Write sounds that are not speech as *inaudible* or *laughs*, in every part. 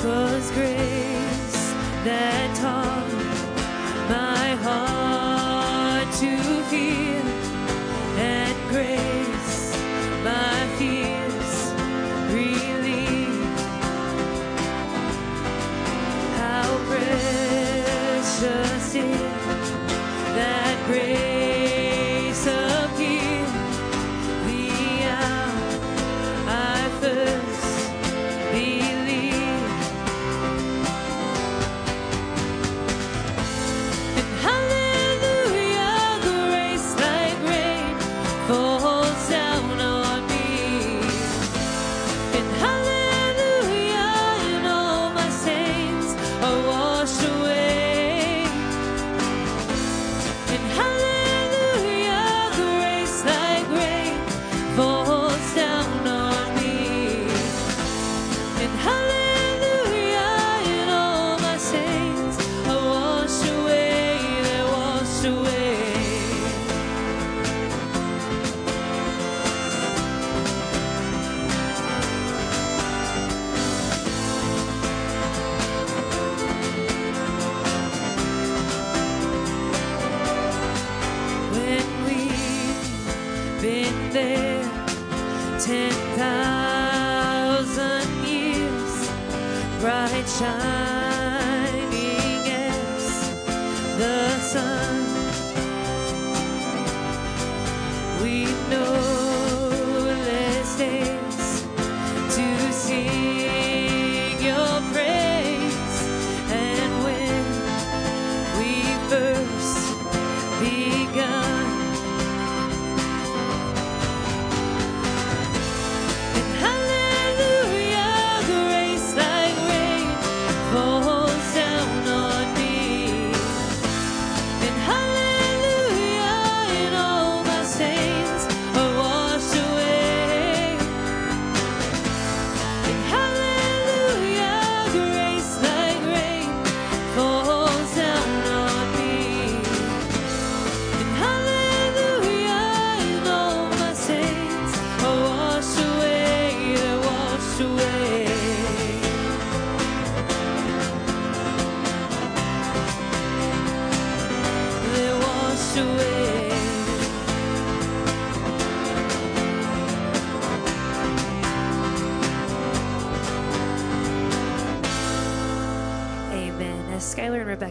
'Twas grace that taught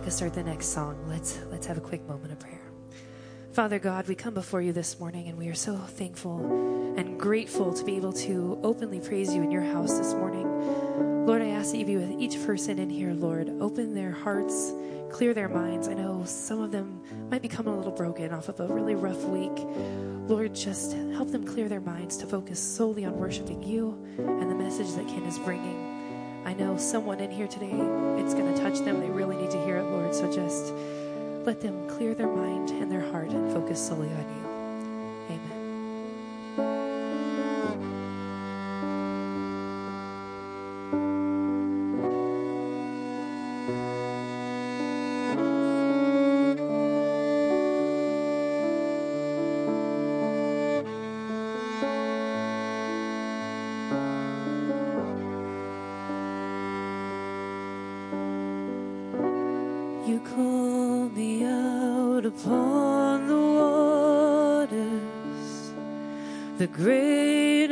Rebecca start the next song, let's let's have a quick moment of prayer. Father God, we come before you this morning and we are so thankful and grateful to be able to openly praise you in your house this morning. Lord, I ask that you be with each person in here, Lord. Open their hearts, clear their minds. I know some of them might be coming a little broken off of a really rough week. Lord, just help them clear their minds to focus solely on worshiping you and the message that Ken is bringing. I know someone in here today, it's going to touch them. They really need to hear it, Lord. So just let them clear their mind and their heart and focus solely on you. You call me out upon the waters, the great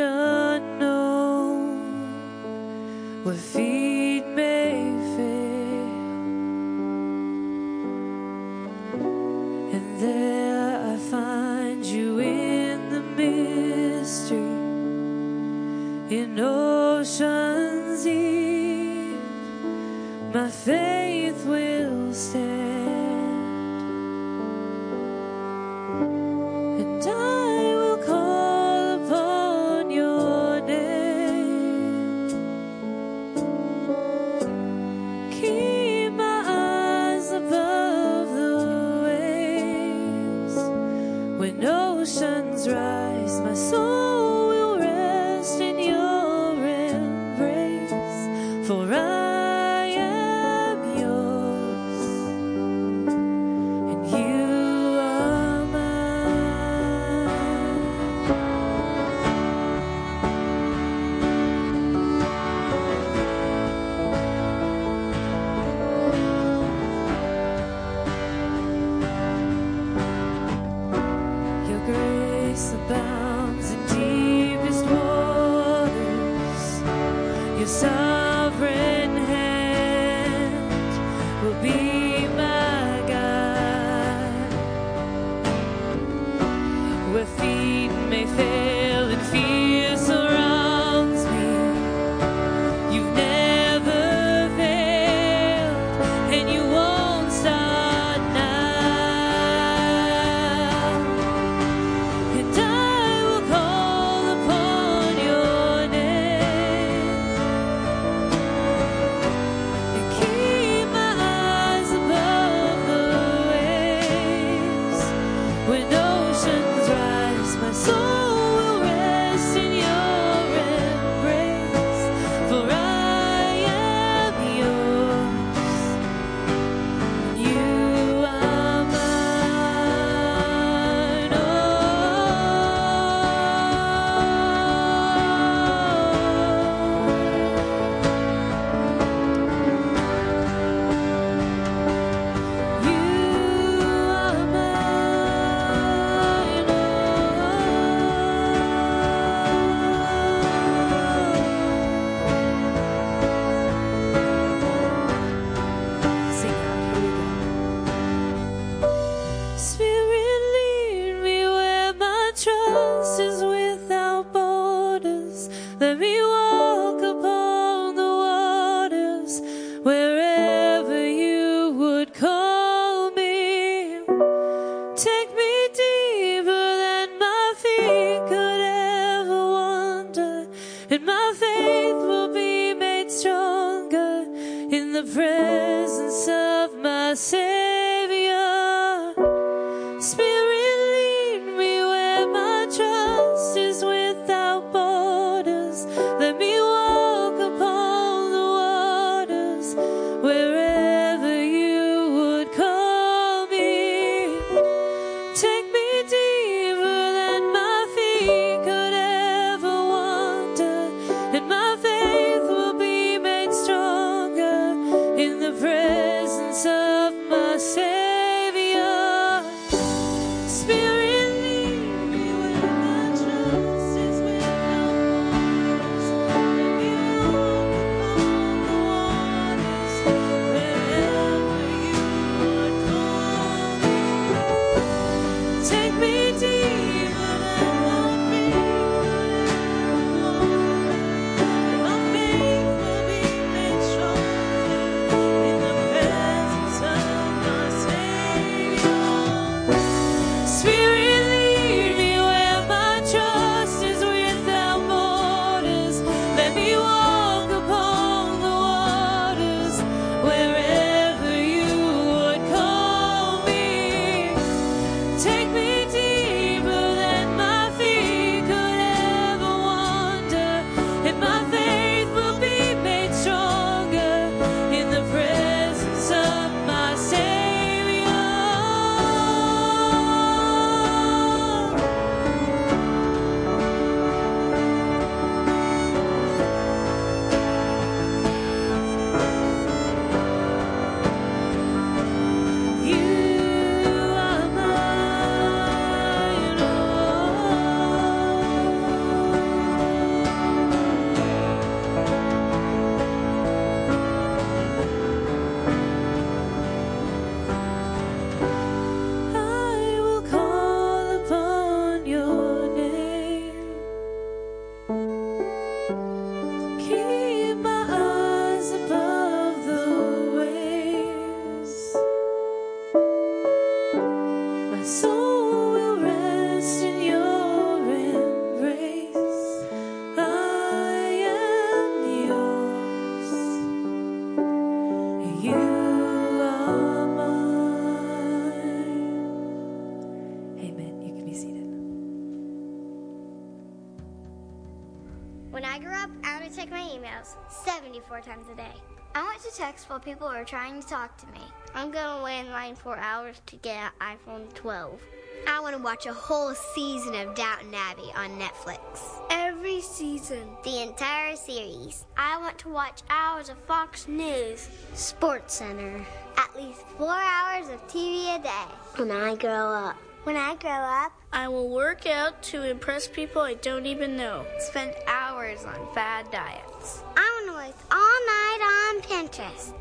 emails 74 times a day. I want to text while people are trying to talk to me. I'm going to wait in line for hours to get an iPhone 12. I want to watch a whole season of Downton Abbey on Netflix. Every season. The entire series. I want to watch hours of Fox News. Sports Center. At least four hours of TV a day. When I grow up. When I grow up, I will work out to impress people I don't even know. spend hours on fad diets. I want to waste all night on Pinterest.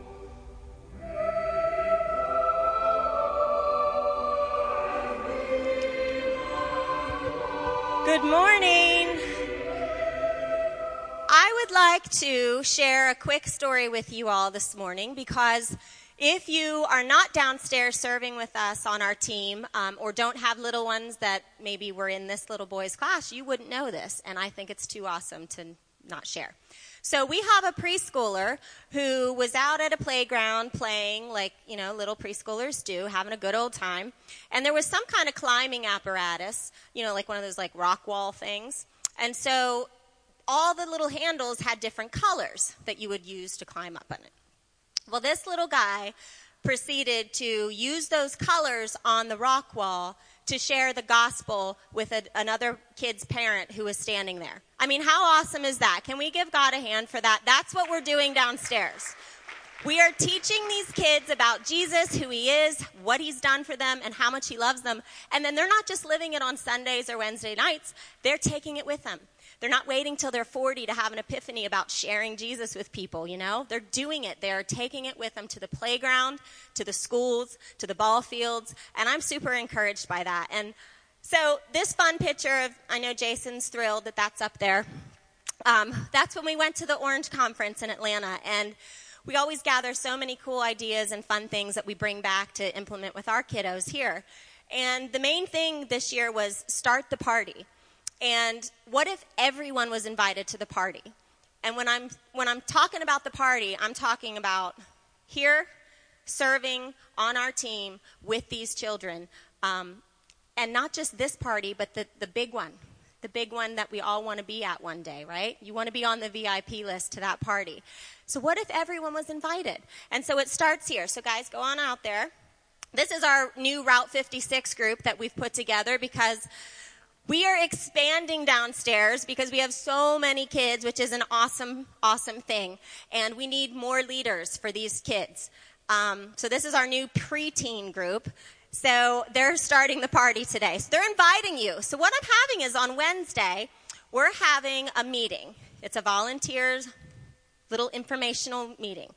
Good morning. I would like to share a quick story with you all this morning because if you are not downstairs serving with us on our team um, or don't have little ones that maybe were in this little boy's class, you wouldn't know this. And I think it's too awesome to not share. So we have a preschooler who was out at a playground playing like, you know, little preschoolers do, having a good old time. And there was some kind of climbing apparatus, you know, like one of those like rock wall things. And so all the little handles had different colors that you would use to climb up on it. Well, this little guy proceeded to use those colors on the rock wall to share the gospel with a, another kid's parent who was standing there. I mean, how awesome is that? Can we give God a hand for that? That's what we're doing downstairs. We are teaching these kids about Jesus, who he is, what he's done for them, and how much he loves them. And then they're not just living it on Sundays or Wednesday nights, they're taking it with them. They're not waiting till they're 40 to have an epiphany about sharing Jesus with people, you know? They're doing it. They're taking it with them to the playground, to the schools, to the ball fields, and I'm super encouraged by that. And so this fun picture of, I know Jason's thrilled that that's up there. um, that's when we went to the Orange Conference in Atlanta. And we always gather so many cool ideas and fun things that we bring back to implement with our kiddos here. And the main thing this year was start the party. And what if everyone was invited to the party? And when I'm when I'm talking about the party, I'm talking about here serving on our team with these children, um, and not just this party, but the the big one, the big one that we all want to be at one day, right? You want to be on the VIP list to that party. So what if everyone was invited? And so it starts here. So guys, go on out there. This is our new Route 56 group that we've put together because we are expanding downstairs because we have so many kids, which is an awesome, awesome thing. And we need more leaders for these kids. Um, so this is our new preteen group. So they're starting the party today. So they're inviting you. So what I'm having is on Wednesday, we're having a meeting. It's a volunteers little informational meeting.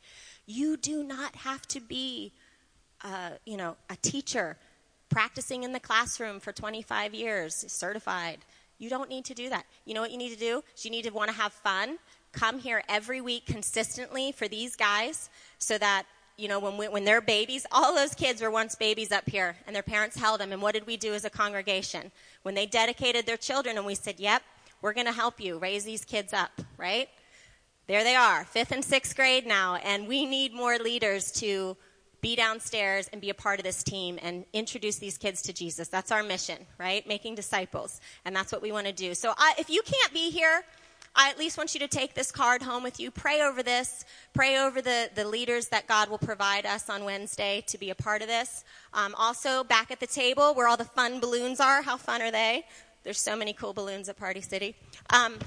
You do not have to be, uh, you know, a teacher practicing in the classroom for 25 years, certified. You don't need to do that. You know what you need to do? You need to want to have fun. Come here every week consistently for these guys so that you know, when, we, when they're babies, all those kids were once babies up here, and their parents held them. And what did we do as a congregation? When they dedicated their children, and we said, yep, we're going to help you raise these kids up, right? There they are, fifth and sixth grade now, and we need more leaders to be downstairs and be a part of this team and introduce these kids to Jesus. That's our mission, right? Making disciples. And that's what we want to do. So I, if you can't be here, I at least want you to take this card home with you. Pray over this. Pray over the, the leaders that God will provide us on Wednesday to be a part of this. Um, also, back at the table where all the fun balloons are. How fun are they? There's so many cool balloons at Party City. Um,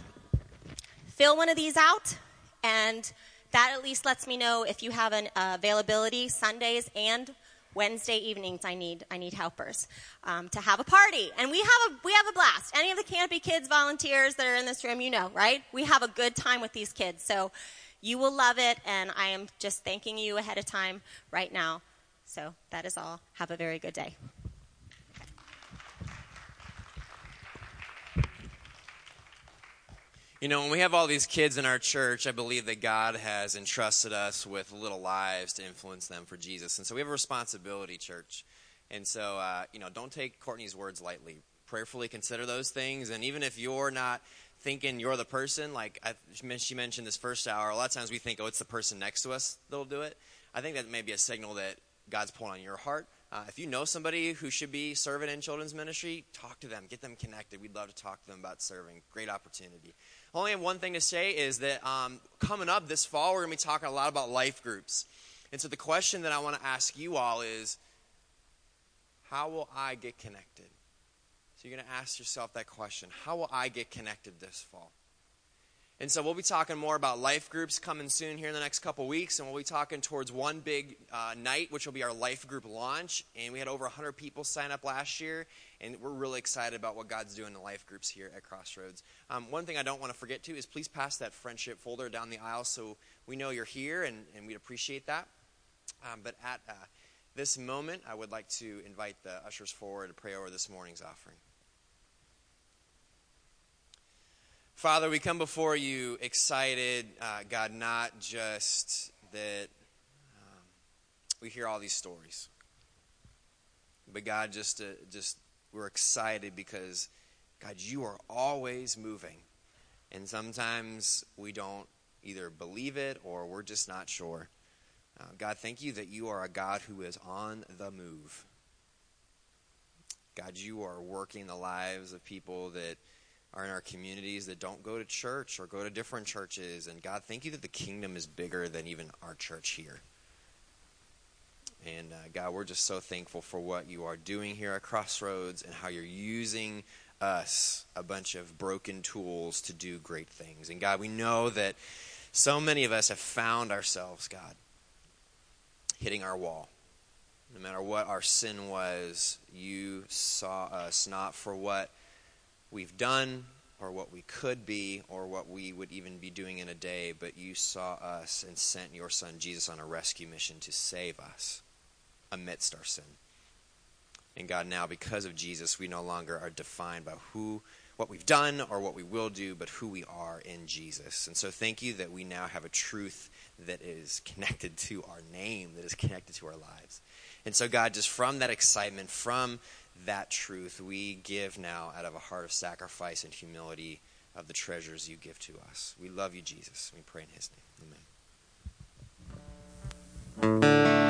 fill one of these out, and that at least lets me know if you have an uh, availability Sundays and Wednesday evenings. I need I need helpers um, to have a party, and we have a we have a blast. Any of the Canopy Kids volunteers that are in this room, you know, right? We have a good time with these kids, so you will love it. And I am just thanking you ahead of time right now. So that is all. Have a very good day. You know, when we have all these kids in our church, I believe that God has entrusted us with little lives to influence them for Jesus. And so we have a responsibility, church. And so, uh, you know, don't take Courtney's words lightly. Prayerfully consider those things. And even if you're not thinking you're the person, like I, she mentioned this first hour, a lot of times we think, oh, it's the person next to us that'll do it. I think that may be a signal that God's pulling on your heart. Uh, if you know somebody who should be serving in children's ministry, talk to them, get them connected. We'd love to talk to them about serving. Great opportunity only have one thing to say is that um, coming up this fall, we're going to be talking a lot about life groups. And so the question that I want to ask you all is how will I get connected? So you're going to ask yourself that question How will I get connected this fall? And so we'll be talking more about life groups coming soon here in the next couple weeks, and we'll be talking towards one big uh, night, which will be our life group launch. And we had over 100 people sign up last year, and we're really excited about what God's doing in life groups here at Crossroads. Um, one thing I don't want to forget to is please pass that friendship folder down the aisle so we know you're here, and, and we'd appreciate that. Um, but at uh, this moment, I would like to invite the ushers forward to pray over this morning's offering. Father, we come before you excited, uh, God, not just that um, we hear all these stories, but God, just just we're excited because God, you are always moving, and sometimes we don't either believe it or we're just not sure. Uh, God, thank you that you are a God who is on the move. God, you are working the lives of people that are in our communities that don't go to church or go to different churches. And God, thank you that the kingdom is bigger than even our church here. And uh, God, we're just so thankful for what you are doing here at Crossroads and how you're using us, a bunch of broken tools, to do great things. And God, we know that so many of us have found ourselves, God, hitting our wall. No matter what our sin was, you saw us not for what we've done or what we could be or what we would even be doing in a day, but you saw us and sent your son Jesus on a rescue mission to save us amidst our sin. And God, now because of Jesus, we no longer are defined by who what we've done or what we will do, but who we are in Jesus. And so thank you that we now have a truth that is connected to our name, that is connected to our lives. And so, God, just from that excitement, from that truth we give now out of a heart of sacrifice and humility of the treasures you give to us. We love you, Jesus. We pray in his name. Amen.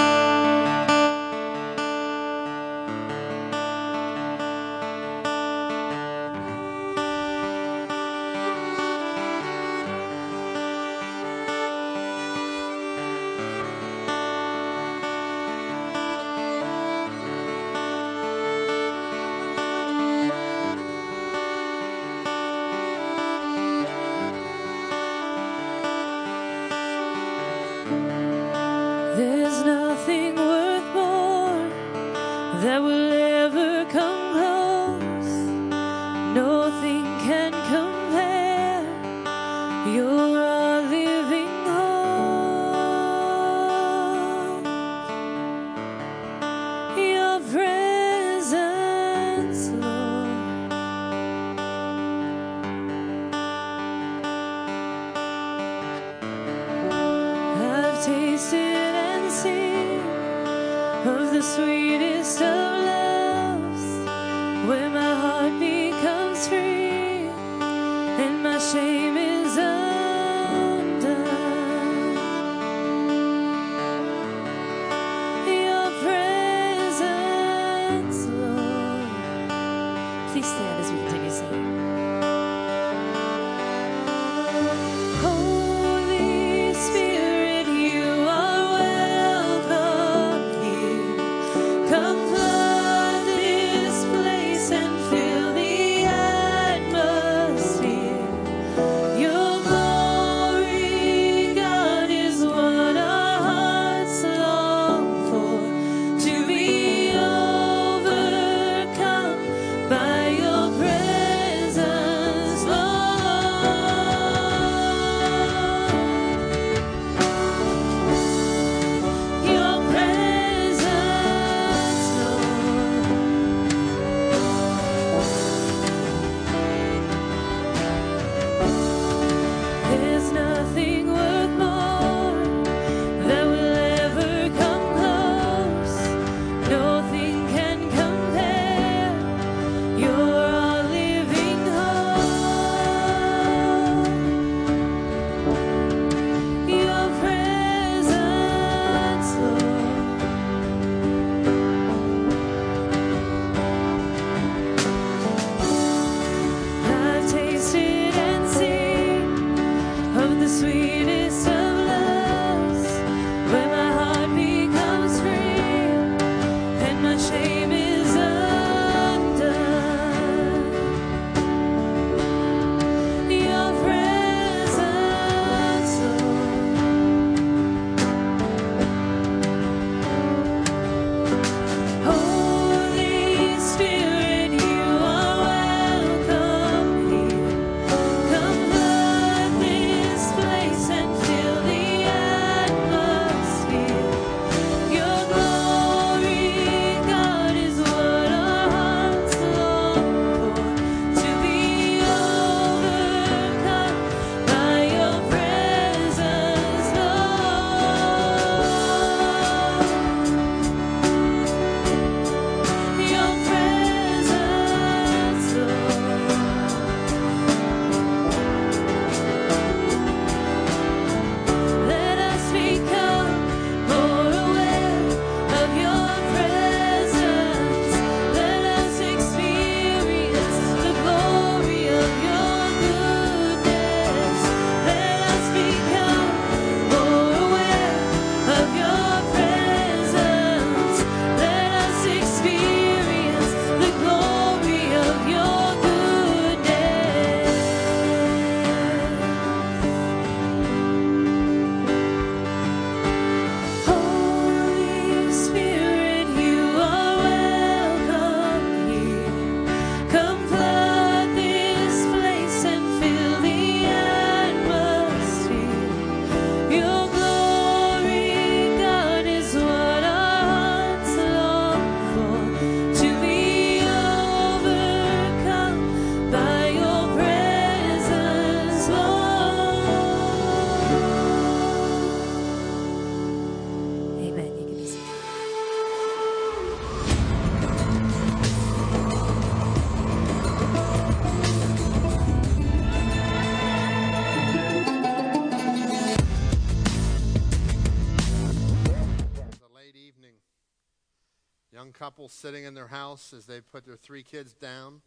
Couple sitting in their house as they put their three kids down,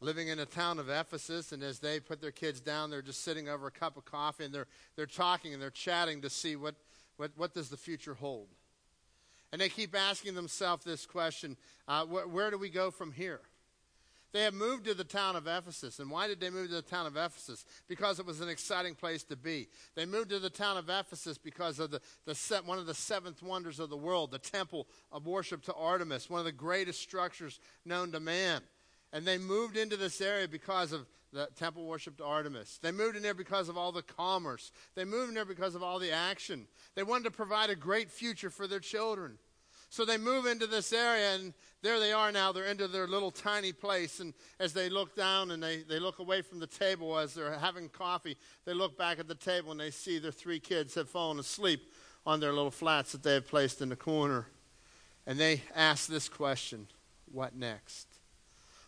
living in the town of Ephesus, and as they put their kids down, they're just sitting over a cup of coffee and they're, they're talking and they're chatting to see what, what, what does the future hold. And they keep asking themselves this question uh, wh- where do we go from here? They had moved to the town of Ephesus. And why did they move to the town of Ephesus? Because it was an exciting place to be. They moved to the town of Ephesus because of the, the one of the seventh wonders of the world, the temple of worship to Artemis, one of the greatest structures known to man. And they moved into this area because of the temple worship to Artemis. They moved in there because of all the commerce. They moved in there because of all the action. They wanted to provide a great future for their children. So they move into this area, and there they are now. They're into their little tiny place. And as they look down and they, they look away from the table as they're having coffee, they look back at the table and they see their three kids have fallen asleep on their little flats that they have placed in the corner. And they ask this question What next?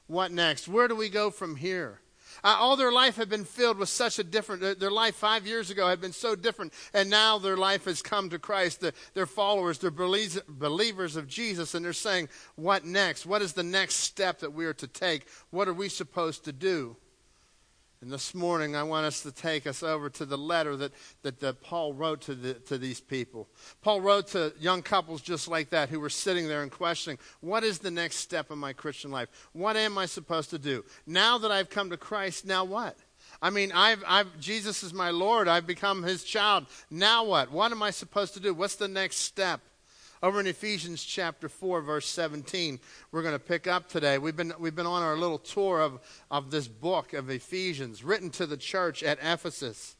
What next? Where do we go from here? Uh, all their life had been filled with such a different, their life five years ago had been so different, and now their life has come to Christ. The, they're followers, they're believers of Jesus, and they're saying, What next? What is the next step that we are to take? What are we supposed to do? And this morning, I want us to take us over to the letter that, that, that Paul wrote to, the, to these people. Paul wrote to young couples just like that who were sitting there and questioning, What is the next step in my Christian life? What am I supposed to do? Now that I've come to Christ, now what? I mean, I've, I've, Jesus is my Lord. I've become his child. Now what? What am I supposed to do? What's the next step? Over in Ephesians chapter 4, verse 17, we're going to pick up today. We've been, we've been on our little tour of, of this book of Ephesians, written to the church at Ephesus.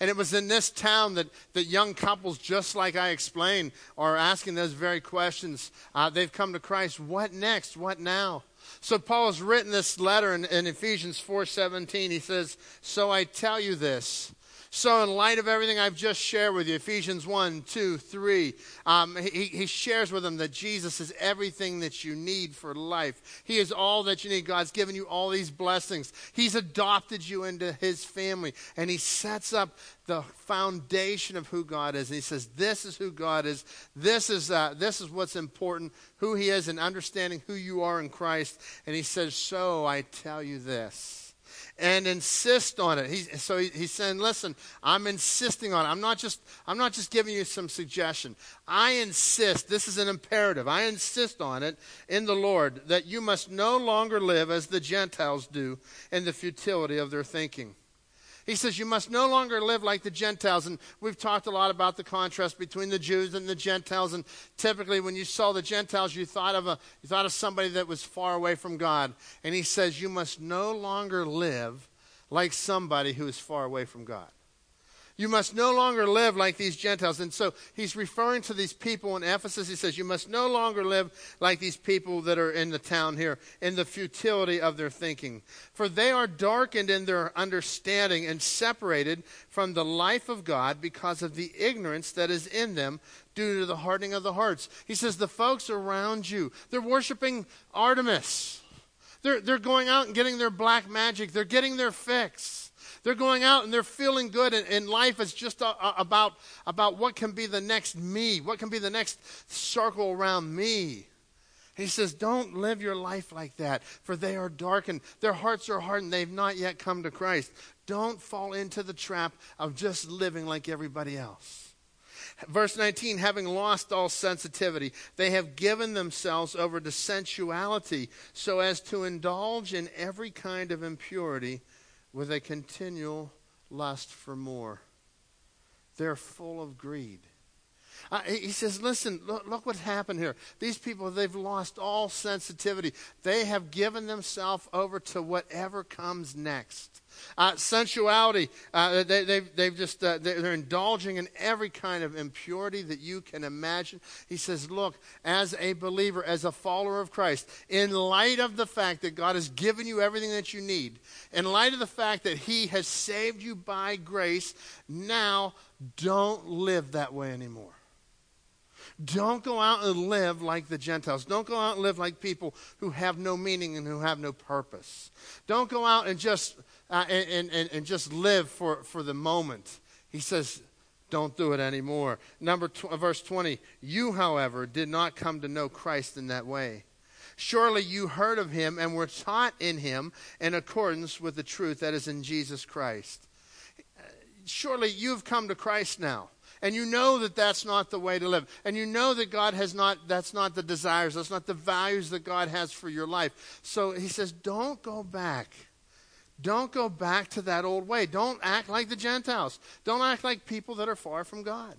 And it was in this town that, that young couples, just like I explained, are asking those very questions. Uh, they've come to Christ. What next? What now? So Paul has written this letter in, in Ephesians 4:17. He says, "So I tell you this, so, in light of everything I've just shared with you, Ephesians 1, 2, 3, um, he, he shares with them that Jesus is everything that you need for life. He is all that you need. God's given you all these blessings. He's adopted you into his family, and he sets up the foundation of who God is. And he says, This is who God is. This is, uh, this is what's important, who he is, and understanding who you are in Christ. And he says, So I tell you this and insist on it. He, so he, he's saying, listen, I'm insisting on it. I'm not, just, I'm not just giving you some suggestion. I insist, this is an imperative. I insist on it in the Lord that you must no longer live as the Gentiles do in the futility of their thinking. He says, You must no longer live like the Gentiles. And we've talked a lot about the contrast between the Jews and the Gentiles. And typically, when you saw the Gentiles, you thought of, a, you thought of somebody that was far away from God. And he says, You must no longer live like somebody who is far away from God. You must no longer live like these Gentiles. And so he's referring to these people in Ephesus. He says, You must no longer live like these people that are in the town here, in the futility of their thinking. For they are darkened in their understanding and separated from the life of God because of the ignorance that is in them due to the hardening of the hearts. He says, The folks around you, they're worshiping Artemis. They're, they're going out and getting their black magic, they're getting their fix. They're going out and they're feeling good, and, and life is just a, a, about, about what can be the next me, what can be the next circle around me. He says, Don't live your life like that, for they are darkened. Their hearts are hardened. They've not yet come to Christ. Don't fall into the trap of just living like everybody else. Verse 19, having lost all sensitivity, they have given themselves over to sensuality so as to indulge in every kind of impurity with a continual lust for more. They're full of greed. Uh, he says, listen, look, look what happened here. These people, they've lost all sensitivity. They have given themselves over to whatever comes next. Uh, sensuality, uh, they, they've, they've just, uh, they're indulging in every kind of impurity that you can imagine. He says, Look, as a believer, as a follower of Christ, in light of the fact that God has given you everything that you need, in light of the fact that He has saved you by grace, now don't live that way anymore. Don't go out and live like the Gentiles. Don't go out and live like people who have no meaning and who have no purpose. Don't go out and just uh, and, and, and just live for, for the moment. He says, Don't do it anymore. Number tw- verse 20. You, however, did not come to know Christ in that way. Surely you heard of him and were taught in him in accordance with the truth that is in Jesus Christ. Surely you've come to Christ now. And you know that that's not the way to live. And you know that God has not, that's not the desires, that's not the values that God has for your life. So he says, don't go back. Don't go back to that old way. Don't act like the Gentiles. Don't act like people that are far from God.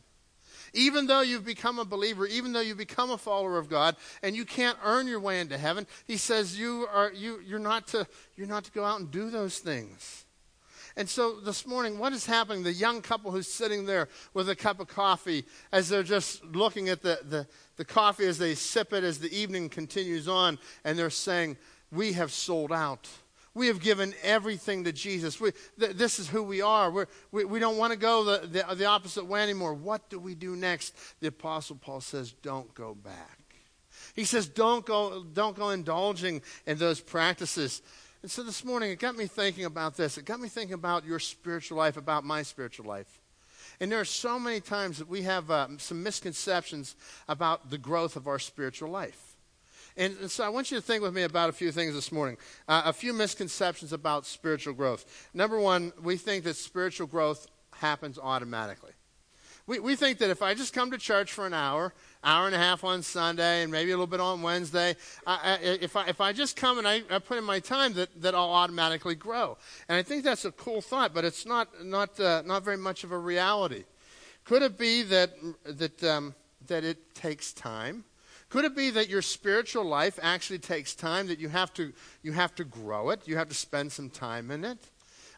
Even though you've become a believer, even though you've become a follower of God, and you can't earn your way into heaven, he says you are, you, you're, not to, you're not to go out and do those things. And so this morning, what is happening? The young couple who's sitting there with a cup of coffee as they're just looking at the, the, the coffee as they sip it as the evening continues on, and they're saying, We have sold out. We have given everything to Jesus. We, th- this is who we are. We're, we, we don't want to go the, the, the opposite way anymore. What do we do next? The Apostle Paul says, don't go back. He says, don't go, don't go indulging in those practices. And so this morning, it got me thinking about this. It got me thinking about your spiritual life, about my spiritual life. And there are so many times that we have uh, some misconceptions about the growth of our spiritual life. And, and, so I want you to think with me about a few things this morning. Uh, a few misconceptions about spiritual growth. Number one, we think that spiritual growth happens automatically. We, we think that if I just come to church for an hour, hour and a half on Sunday, and maybe a little bit on Wednesday, I, I, if, I, if I just come and I, I put in my time, that, that I'll automatically grow. And I think that's a cool thought, but it's not, not, uh, not very much of a reality. Could it be that, that, um, that it takes time? Could it be that your spiritual life actually takes time, that you have to, you have to grow it, you have to spend some time in it?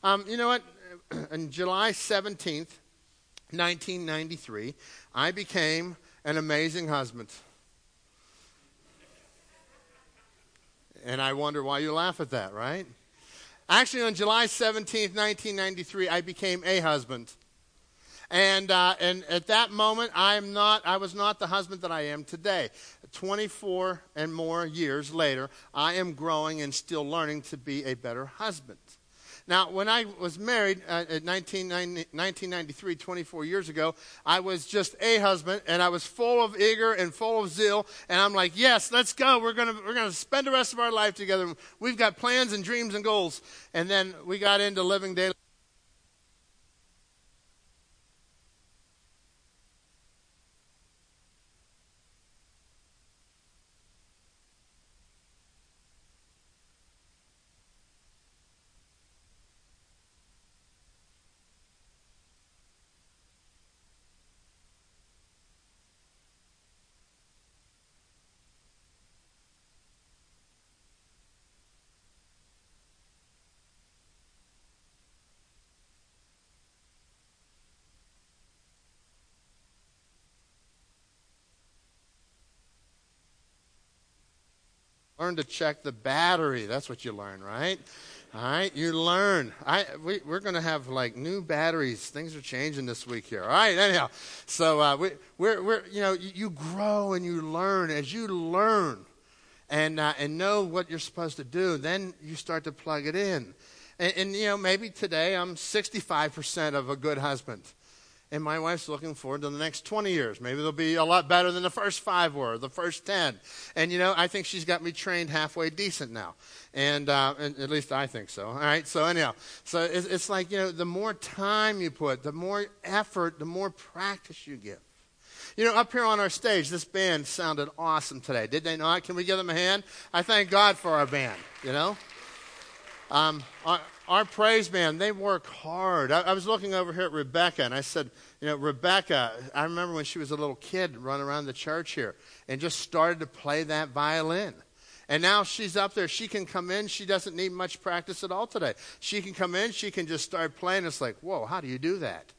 Um, you know what? *clears throat* On July 17th, 1993, I became an amazing husband. And I wonder why you laugh at that, right? Actually, on July 17th, 1993, I became a husband. And, uh, and at that moment, I, am not, I was not the husband that I am today. 24 and more years later, I am growing and still learning to be a better husband. Now, when I was married uh, in 1993, 24 years ago, I was just a husband, and I was full of eager and full of zeal. And I'm like, yes, let's go. We're going we're gonna spend the rest of our life together. We've got plans and dreams and goals. And then we got into living daily. Learn to check the battery. That's what you learn, right? All right, you learn. I, we, we're going to have like new batteries. Things are changing this week here. All right, anyhow. So uh, we, we're, we're, you know, you, you, grow and you learn. As you learn and, uh, and know what you're supposed to do, then you start to plug it in. And, and you know, maybe today I'm 65% of a good husband. And my wife's looking forward to the next 20 years. Maybe they'll be a lot better than the first five were, the first 10. And, you know, I think she's got me trained halfway decent now. And, uh, and at least I think so. All right. So, anyhow, so it's, it's like, you know, the more time you put, the more effort, the more practice you give. You know, up here on our stage, this band sounded awesome today, did they not? Can we give them a hand? I thank God for our band, you know? Um, our, our praise band, they work hard. I, I, was looking over here at Rebecca, and I said, you know, Rebecca, I remember when she was a little kid running around the church here and just started to play that violin. And now she's up there. She can come in. She doesn't need much practice at all today. She can come in. She can just start playing. It's like, whoa, how do you do that?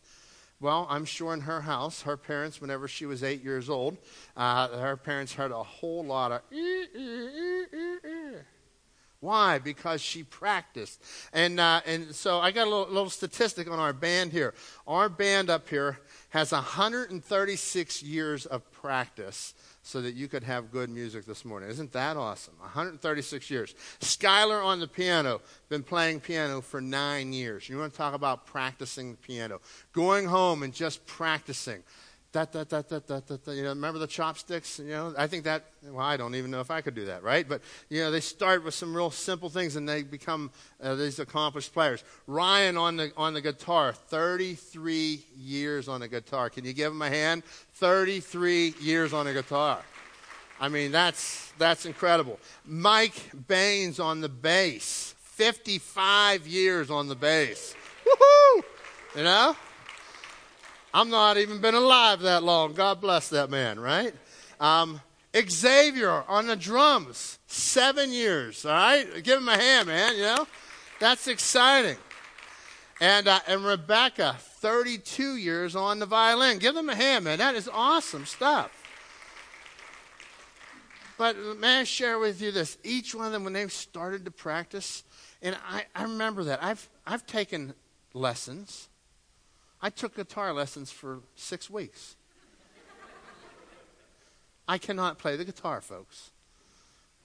Well, I'm sure in her house, her parents, whenever she was eight years old, uh, her parents heard a whole lot of. Why? Because she practiced. And, uh, and so I got a little, little statistic on our band here. Our band up here has 136 years of practice so that you could have good music this morning. Isn't that awesome? 136 years. Skylar on the piano, been playing piano for nine years. You want to talk about practicing the piano? Going home and just practicing. Da, da, da, da, da, da. You know, remember the chopsticks? You know, I think that, well, I don't even know if I could do that, right? But, you know, they start with some real simple things and they become uh, these accomplished players. Ryan on the, on the guitar, 33 years on the guitar. Can you give him a hand? 33 years on a guitar. I mean, that's, that's incredible. Mike Baines on the bass, 55 years on the bass. Woohoo! You know? I'm not even been alive that long. God bless that man, right? Um, Xavier on the drums, seven years, all right? Give him a hand, man, you know? That's exciting. And, uh, and Rebecca, 32 years on the violin. Give them a hand, man. That is awesome stuff. But may I share with you this? Each one of them, when they started to practice, and I, I remember that. I've, I've taken lessons I took guitar lessons for six weeks. I cannot play the guitar, folks.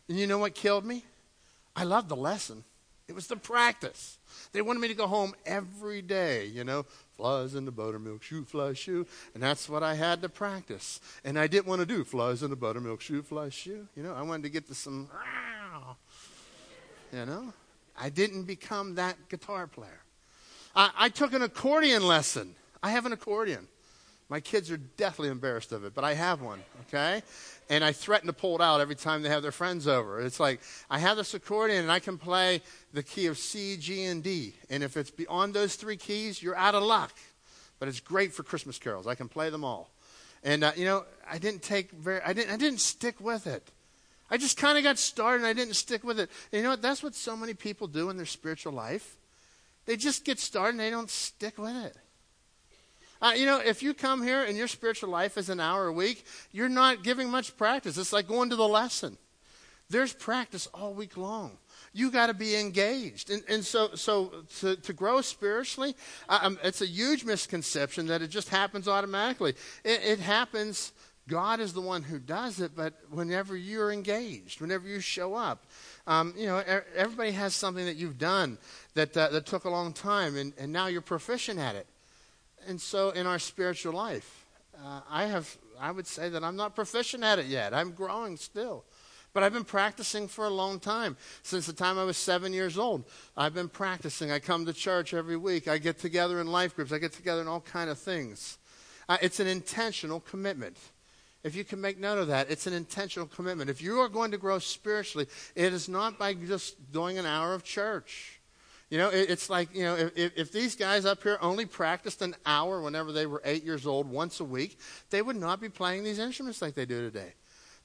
And you know what killed me? I loved the lesson. It was the practice. They wanted me to go home every day, you know, flies in the buttermilk shoo, fly shoo. And that's what I had to practice. And I didn't want to do flies in the buttermilk shoo, fly shoo. You know, I wanted to get to some, you know. I didn't become that guitar player. I, I took an accordion lesson. I have an accordion. My kids are deathly embarrassed of it, but I have one, okay? And I threaten to pull it out every time they have their friends over. It's like, I have this accordion and I can play the key of C, G, and D. And if it's beyond those three keys, you're out of luck. But it's great for Christmas carols. I can play them all. And, uh, you know, I didn't take very, I didn't, I didn't stick with it. I just kind of got started and I didn't stick with it. And you know what? That's what so many people do in their spiritual life. They just get started and they don't stick with it. Uh, you know, if you come here and your spiritual life is an hour a week, you're not giving much practice. It's like going to the lesson. There's practice all week long. You got to be engaged. And, and so, so to, to grow spiritually, um, it's a huge misconception that it just happens automatically. It, it happens God is the one who does it, but whenever you're engaged, whenever you show up, um, you know, everybody has something that you've done that, uh, that took a long time, and, and now you're proficient at it. And so in our spiritual life, uh, I have, I would say that I'm not proficient at it yet. I'm growing still. But I've been practicing for a long time. Since the time I was seven years old, I've been practicing. I come to church every week. I get together in life groups. I get together in all kind of things. Uh, it's an intentional commitment. If you can make note of that, it's an intentional commitment. If you are going to grow spiritually, it is not by just doing an hour of church. You know, it, it's like, you know, if, if these guys up here only practiced an hour whenever they were eight years old once a week, they would not be playing these instruments like they do today.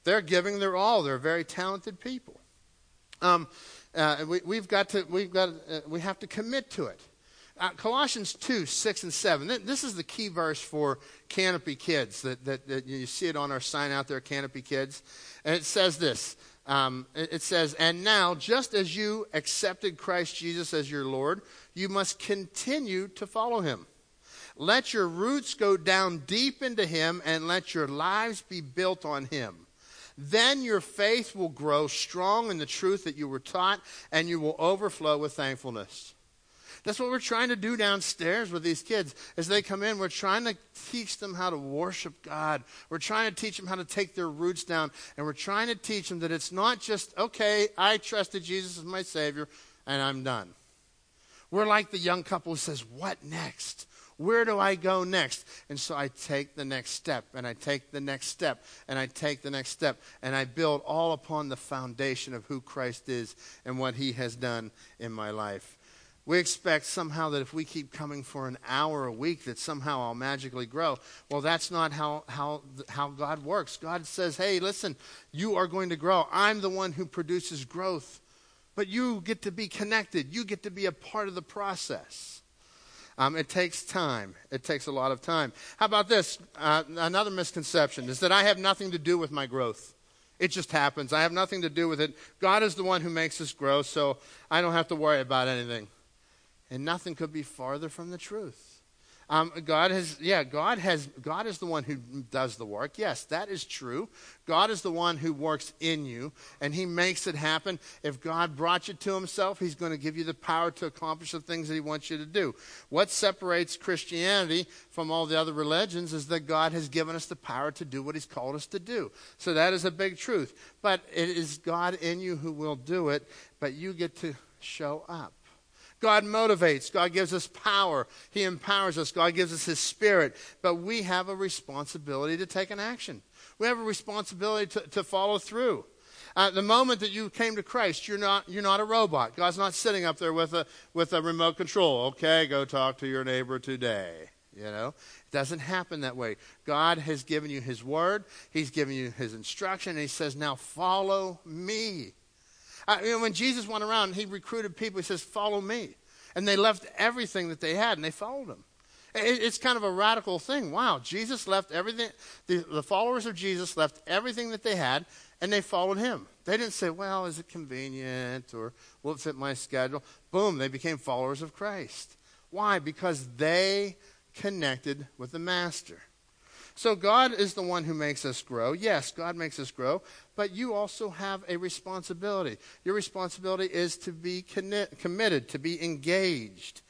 They're giving their all. They're very talented people. Um, uh, we, have got to, we've got, uh, we have to commit to it. Uh, Colossians 2, 6 and 7. This is the key verse for Canopy Kids. That, that, that, you see it on our sign out there, Canopy Kids. And it says this. Um, it, it says, And now, just as you accepted Christ Jesus as your Lord, you must continue to follow him. Let your roots go down deep into him and let your lives be built on him. Then your faith will grow strong in the truth that you were taught, and you will overflow with thankfulness. That's what we're trying to do downstairs with these kids. As they come in, we're trying to teach them how to worship God. We're trying to teach them how to take their roots down. And we're trying to teach them that it's not just, okay, I trusted Jesus as my Savior, and I'm done. We're like the young couple who says, What next? Where do I go next? And so I take the next step, and I take the next step, and I take the next step, and I build all upon the foundation of who Christ is and what He has done in my life. We expect somehow that if we keep coming for an hour a week, that somehow I'll magically grow. Well, that's not how, how, how God works. God says, hey, listen, you are going to grow. I'm the one who produces growth. But you get to be connected, you get to be a part of the process. Um, it takes time. It takes a lot of time. How about this? Uh, another misconception is that I have nothing to do with my growth. It just happens. I have nothing to do with it. God is the one who makes us grow, so I don't have to worry about anything. And nothing could be farther from the truth. Um, God has, yeah, God has, God is the one who does the work. Yes, that is true. God is the one who works in you, and He makes it happen. If God brought you to Himself, He's going to give you the power to accomplish the things that He wants you to do. What separates Christianity from all the other religions is that God has given us the power to do what He's called us to do. So that is a big truth. But it is God in you who will do it, but you get to show up. God motivates. God gives us power. He empowers us. God gives us His Spirit. But we have a responsibility to take an action. We have a responsibility to, to follow through. Uh, the moment that you came to Christ, you're not, you're not a robot. God's not sitting up there with a, with a remote control. Okay, go talk to your neighbor today. You know, it doesn't happen that way. God has given you His Word, He's given you His instruction, and He says, Now follow me. Know, when Jesus went around, he recruited people. He says, "Follow me," and they left everything that they had and they followed him. It, it's kind of a radical thing. Wow, Jesus left everything. The, the followers of Jesus left everything that they had and they followed him. They didn't say, "Well, is it convenient or will it fit my schedule?" Boom, they became followers of Christ. Why? Because they connected with the Master. So God is the one who makes us grow. Yes, God makes us grow, but you also have a responsibility. Your responsibility is to be committed, to be engaged.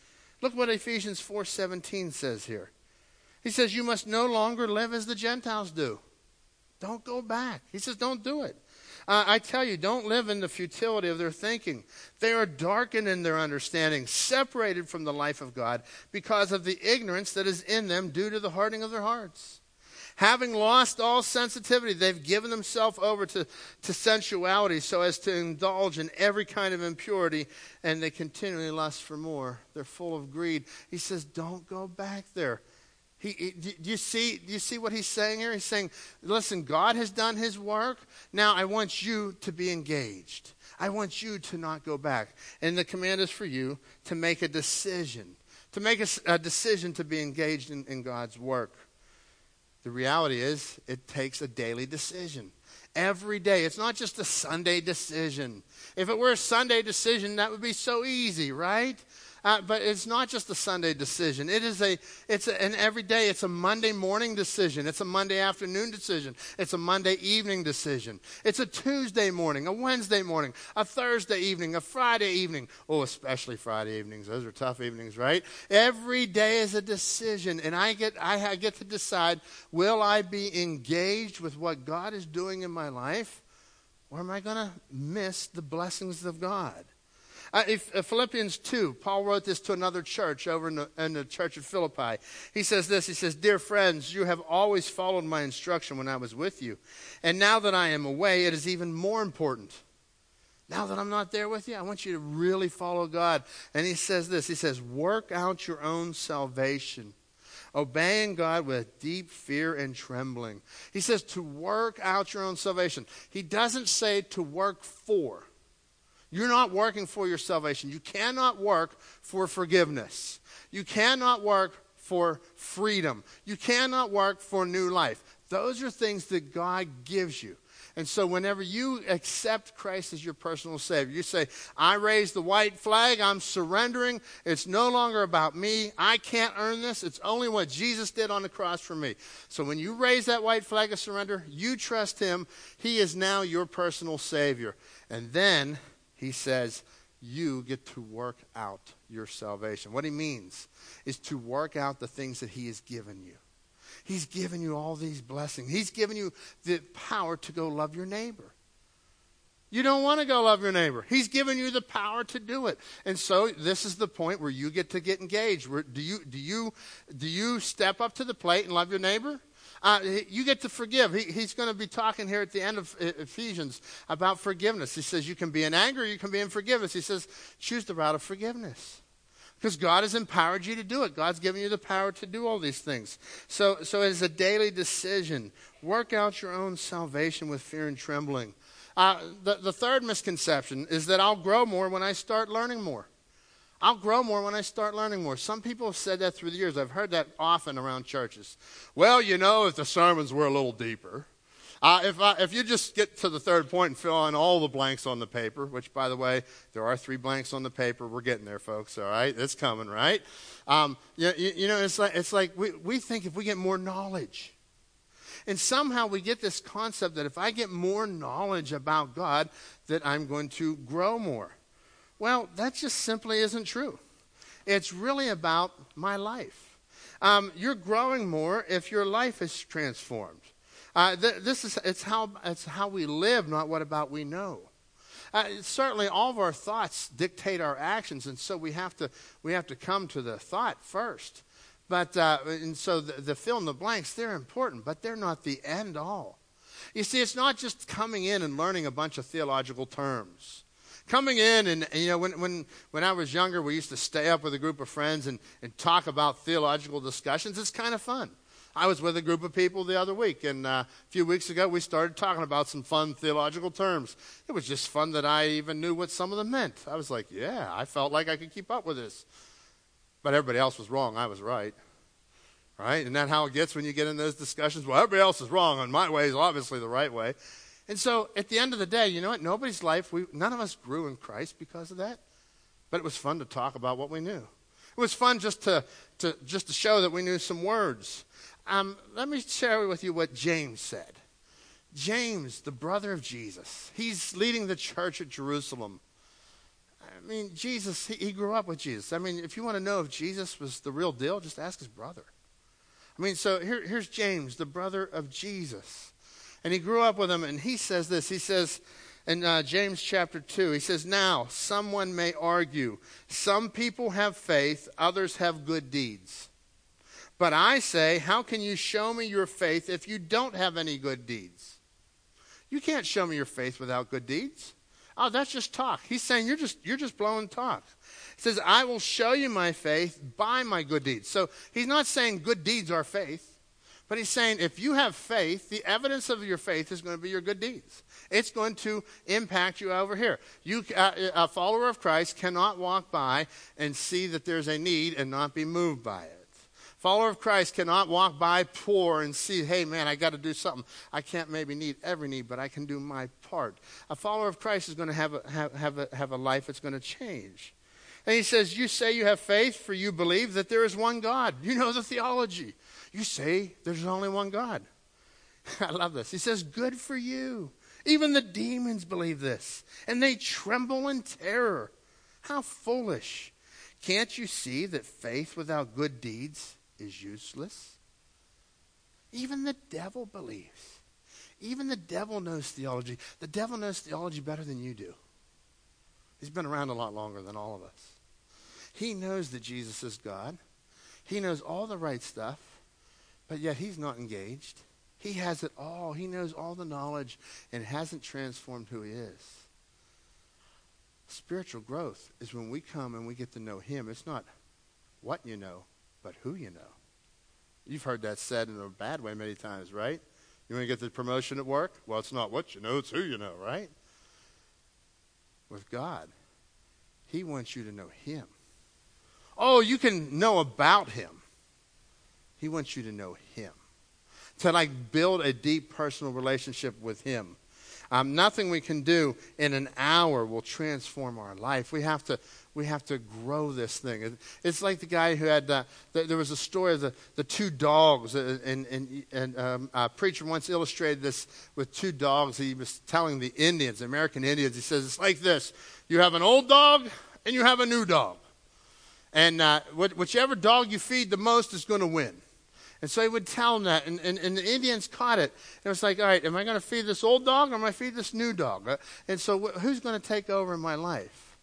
Look what Ephesians 4:17 says here. He says you must no longer live as the Gentiles do. Don't go back. He says don't do it. Uh, I tell you, don't live in the futility of their thinking. They are darkened in their understanding, separated from the life of God because of the ignorance that is in them due to the hardening of their hearts. Having lost all sensitivity, they've given themselves over to, to sensuality so as to indulge in every kind of impurity, and they continually lust for more. They're full of greed. He says, Don't go back there. He, he, do, you see, do you see what he's saying here? He's saying, Listen, God has done his work. Now I want you to be engaged. I want you to not go back. And the command is for you to make a decision, to make a, a decision to be engaged in, in God's work. The reality is, it takes a daily decision. Every day. It's not just a Sunday decision. If it were a Sunday decision, that would be so easy, right? Uh, but it's not just a Sunday decision. It is a, it's a, an everyday, it's a Monday morning decision. It's a Monday afternoon decision. It's a Monday evening decision. It's a Tuesday morning, a Wednesday morning, a Thursday evening, a Friday evening. Oh, especially Friday evenings. Those are tough evenings, right? Every day is a decision. And I get, I get to decide, will I be engaged with what God is doing in my life? Or am I going to miss the blessings of God? Uh, if, uh, Philippians 2, Paul wrote this to another church over in the, in the church of Philippi. He says this He says, Dear friends, you have always followed my instruction when I was with you. And now that I am away, it is even more important. Now that I'm not there with you, I want you to really follow God. And he says this He says, Work out your own salvation obeying God with deep fear and trembling. He says to work out your own salvation. He doesn't say to work for. You're not working for your salvation. You cannot work for forgiveness. You cannot work for freedom. You cannot work for new life. Those are things that God gives you. And so, whenever you accept Christ as your personal Savior, you say, I raise the white flag, I'm surrendering. It's no longer about me. I can't earn this. It's only what Jesus did on the cross for me. So, when you raise that white flag of surrender, you trust Him. He is now your personal Savior. And then he says, you get to work out your salvation. What he means is to work out the things that he has given you. He's given you all these blessings. He's given you the power to go love your neighbor. You don't want to go love your neighbor. He's given you the power to do it. And so this is the point where you get to get engaged. Where, do you do you do you step up to the plate and love your neighbor? Uh, you get to forgive. He, he's going to be talking here at the end of Ephesians about forgiveness. He says you can be in anger, you can be in forgiveness. He says choose the route of forgiveness. Because God has empowered you to do it. God's given you the power to do all these things. So, so it's a daily decision. Work out your own salvation with fear and trembling. Uh, the, the third misconception is that I'll grow more when I start learning more. I'll grow more when I start learning more. Some people have said that through the years. I've heard that often around churches. Well, you know, if the sermons were a little deeper, Uh, if, I, if you just get to the third point and fill in all the blanks on the paper, which, by the way, there are three blanks on the paper. We're getting there, folks, all right? It's coming, right? Um, you, you, you, know, it's like, it's like we, we think if we get more knowledge, and somehow we get this concept that if I get more knowledge about God, that I'm going to grow more. Well, that just simply isn't true. It's really about my life. Um, you're growing more if your life is transformed. Uh, th- this is it's how it's how we live, not what about we know. Uh, certainly, all of our thoughts dictate our actions, and so we have to we have to come to the thought first. But uh, and so the, the fill in the blanks they're important, but they're not the end all. You see, it's not just coming in and learning a bunch of theological terms coming in and, you know when, when, when i was younger we used to stay up with a group of friends and, and talk about theological discussions it's kind of fun I was with a group of people the other week, and uh, a few weeks ago we started talking about some fun theological terms. It was just fun that I even knew what some of them meant. I was like, yeah, I felt like I could keep up with this. But everybody else was wrong. I was right. Right? Isn't that how it gets when you get in those discussions? Well, everybody else is wrong, and my way is obviously the right way. And so at the end of the day, you know what? Nobody's life, we, none of us grew in Christ because of that. But it was fun to talk about what we knew. It was fun just to, to, just to show that we knew some words. Um, let me share with you what James said. James, the brother of Jesus, he's leading the church at Jerusalem. I mean, Jesus, he, he grew up with Jesus. I mean, if you want to know if Jesus was the real deal, just ask his brother. I mean, so here, here's James, the brother of Jesus. And he grew up with him, and he says this. He says in uh, James chapter 2, he says, Now, someone may argue, some people have faith, others have good deeds. But I say, how can you show me your faith if you don't have any good deeds? You can't show me your faith without good deeds. Oh, that's just talk. He's saying you're just you're just blowing talk. He says, I will show you my faith by my good deeds. So he's not saying good deeds are faith, but he's saying if you have faith, the evidence of your faith is going to be your good deeds. It's going to impact you over here. You, uh, a follower of Christ cannot walk by and see that there's a need and not be moved by it. Follower of Christ cannot walk by poor and see, hey, man, I got to do something. I can't maybe need every need, but I can do my part. A follower of Christ is going to have a, have, have a, have a life that's going to change. And he says, You say you have faith, for you believe that there is one God. You know the theology. You say there's only one God. *laughs* I love this. He says, Good for you. Even the demons believe this, and they tremble in terror. How foolish. Can't you see that faith without good deeds is useless. Even the devil believes. Even the devil knows theology. The devil knows theology better than you do. He's been around a lot longer than all of us. He knows that Jesus is God. He knows all the right stuff, but yet he's not engaged. He has it all. He knows all the knowledge and hasn't transformed who he is. Spiritual growth is when we come and we get to know him. It's not what you know, but who you know. You've heard that said in a bad way many times, right? You want to get the promotion at work? Well, it's not what you know, it's who you know, right? With God, He wants you to know Him. Oh, you can know about Him. He wants you to know Him. To like build a deep personal relationship with Him. Um, nothing we can do in an hour will transform our life. We have to we have to grow this thing. It's like the guy who had, uh, the, there was a story of the, the two dogs, uh, and, and, and um, a preacher once illustrated this with two dogs. He was telling the Indians, the American Indians, he says, it's like this you have an old dog and you have a new dog. And uh, whichever dog you feed the most is going to win. And so he would tell them that, and, and, and the Indians caught it. And it was like, all right, am I going to feed this old dog or am I feed this new dog? Uh, and so wh- who's going to take over in my life?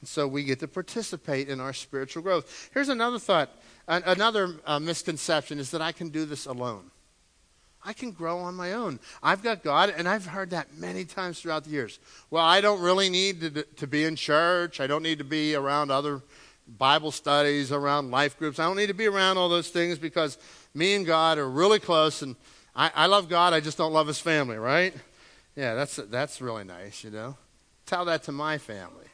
And so we get to participate in our spiritual growth. Here's another thought. Another uh, misconception is that I can do this alone. I can grow on my own. I've got God, and I've heard that many times throughout the years. Well, I don't really need to, to be in church. I don't need to be around other Bible studies, around life groups. I don't need to be around all those things because me and God are really close, and I, I love God. I just don't love His family, right? Yeah, that's that's really nice, you know. Tell that to my family.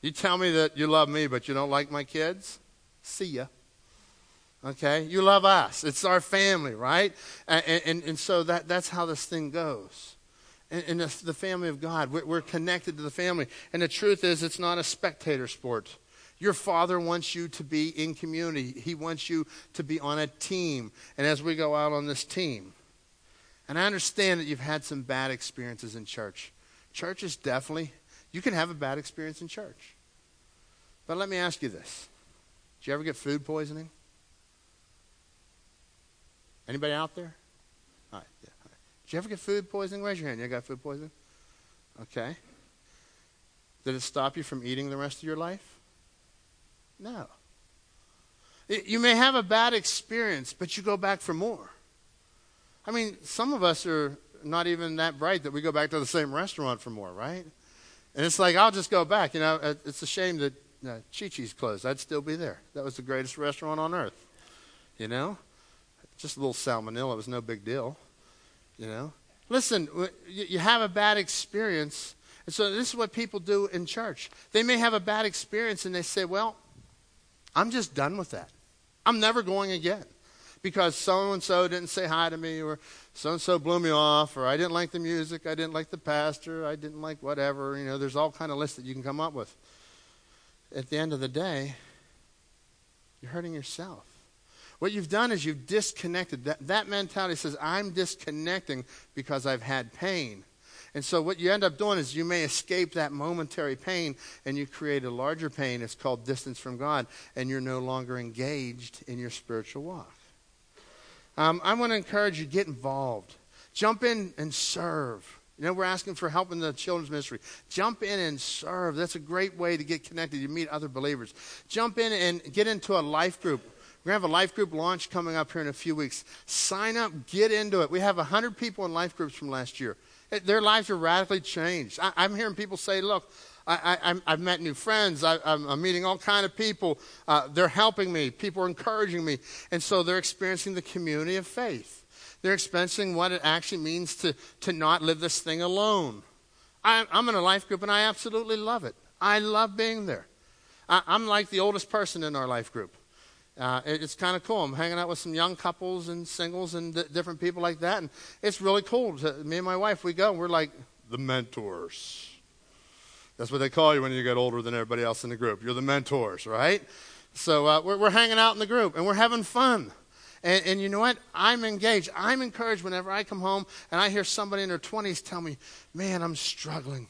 You tell me that you love me, but you don't like my kids? See ya. Okay? You love us. It's our family, right? And, and, and so that, that's how this thing goes. And, the, family of God, we're connected to the family. And the truth is, it's not a spectator sport. Your father wants you to be in community. He wants you to be on a team. And as we go out on this team, and I understand that you've had some bad experiences in church. Church is definitely, you can have a bad experience in church. But let me ask you this Did you ever get food poisoning? Anybody out there? All right, yeah. All right. Did you ever get food poisoning? Raise your hand. You got food poisoning? Okay. Did it stop you from eating the rest of your life? No. You may have a bad experience, but you go back for more. I mean, some of us are not even that bright that we go back to the same restaurant for more, right? And it's like, I'll just go back. You know, it's a shame that uh, Chi Chi's closed. I'd still be there. That was the greatest restaurant on earth. You know? Just a little salmonella was no big deal. You know? Listen, you have a bad experience. And so this is what people do in church. They may have a bad experience and they say, well, I'm just done with that. I'm never going again because so and so didn't say hi to me, or so and so blew me off, or I didn't like the music, I didn't like the pastor, I didn't like whatever. You know, there's all kind of lists that you can come up with. At the end of the day, you're hurting yourself. What you've done is you've disconnected. That, that mentality says, I'm disconnecting because I've had pain. And so what you end up doing is you may escape that momentary pain and you create a larger pain. It's called distance from God, and you're no longer engaged in your spiritual walk. Um, I want to encourage you get involved. Jump in and serve. You know, we're asking for help in the children's ministry. Jump in and serve. That's a great way to get connected. You meet other believers. Jump in and get into a life group. We're going to have a life group launch coming up here in a few weeks. Sign up, get into it. We have 100 people in life groups from last year. Their lives are radically changed. I, am hearing people say, look, I, have met new friends. I, am meeting all kind of people. Uh, they're helping me. People are encouraging me. And so they're experiencing the community of faith. They're experiencing what it actually means to, to not live this thing alone. I, I'm in a life group and I absolutely love it. I love being there. I, am like the oldest person in our life group. Uh, it, it's kind of cool. I'm hanging out with some young couples and singles and d- different people like that, and it's really cool. To, me and my wife, we go, and we're like the mentors. That's what they call you when you get older than everybody else in the group. You're the mentors, right? So uh, we're, we're hanging out in the group, and we're having fun. And, and, you know what? I'm engaged. I'm encouraged whenever I come home and I hear somebody in their 20s tell me, man, I'm struggling.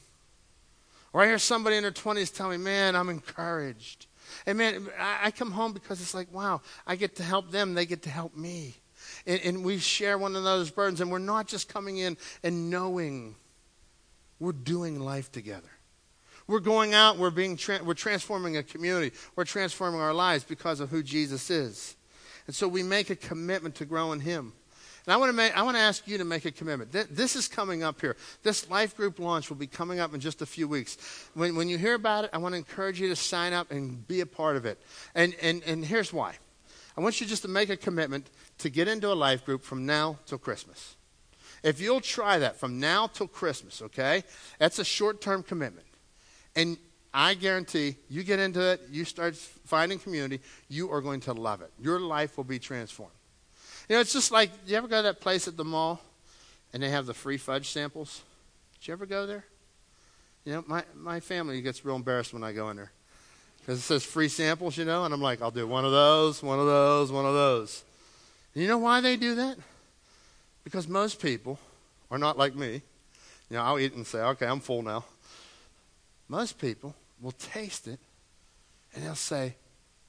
Or I hear somebody in their 20s tell me, man, I'm encouraged. And man, I come home because it's like, wow, I get to help them, they get to help me. And, and we share one another's burdens, and we're not just coming in and knowing, we're doing life together. We're going out, we're, being tra- we're transforming a community, we're transforming our lives because of who Jesus is. And so we make a commitment to grow in Him. And I want to make, I want to ask you to make a commitment. This is coming up here. This life group launch will be coming up in just a few weeks. When, when you hear about it, I want to encourage you to sign up and be a part of it. And, and, and here's why. I want you just to make a commitment to get into a life group from now till Christmas. If you'll try that from now till Christmas, okay? That's a short term commitment. And I guarantee you get into it, you start finding community, you are going to love it. Your life will be transformed. You know, it's just like, you ever go to that place at the mall and they have the free fudge samples? Did you ever go there? You know, my, my family gets real embarrassed when I go in there because it says free samples, you know, and I'm like, I'll do one of those, one of those, one of those. And you know why they do that? Because most people are not like me. You know, I'll eat and say, okay, I'm full now. Most people will taste it and they'll say,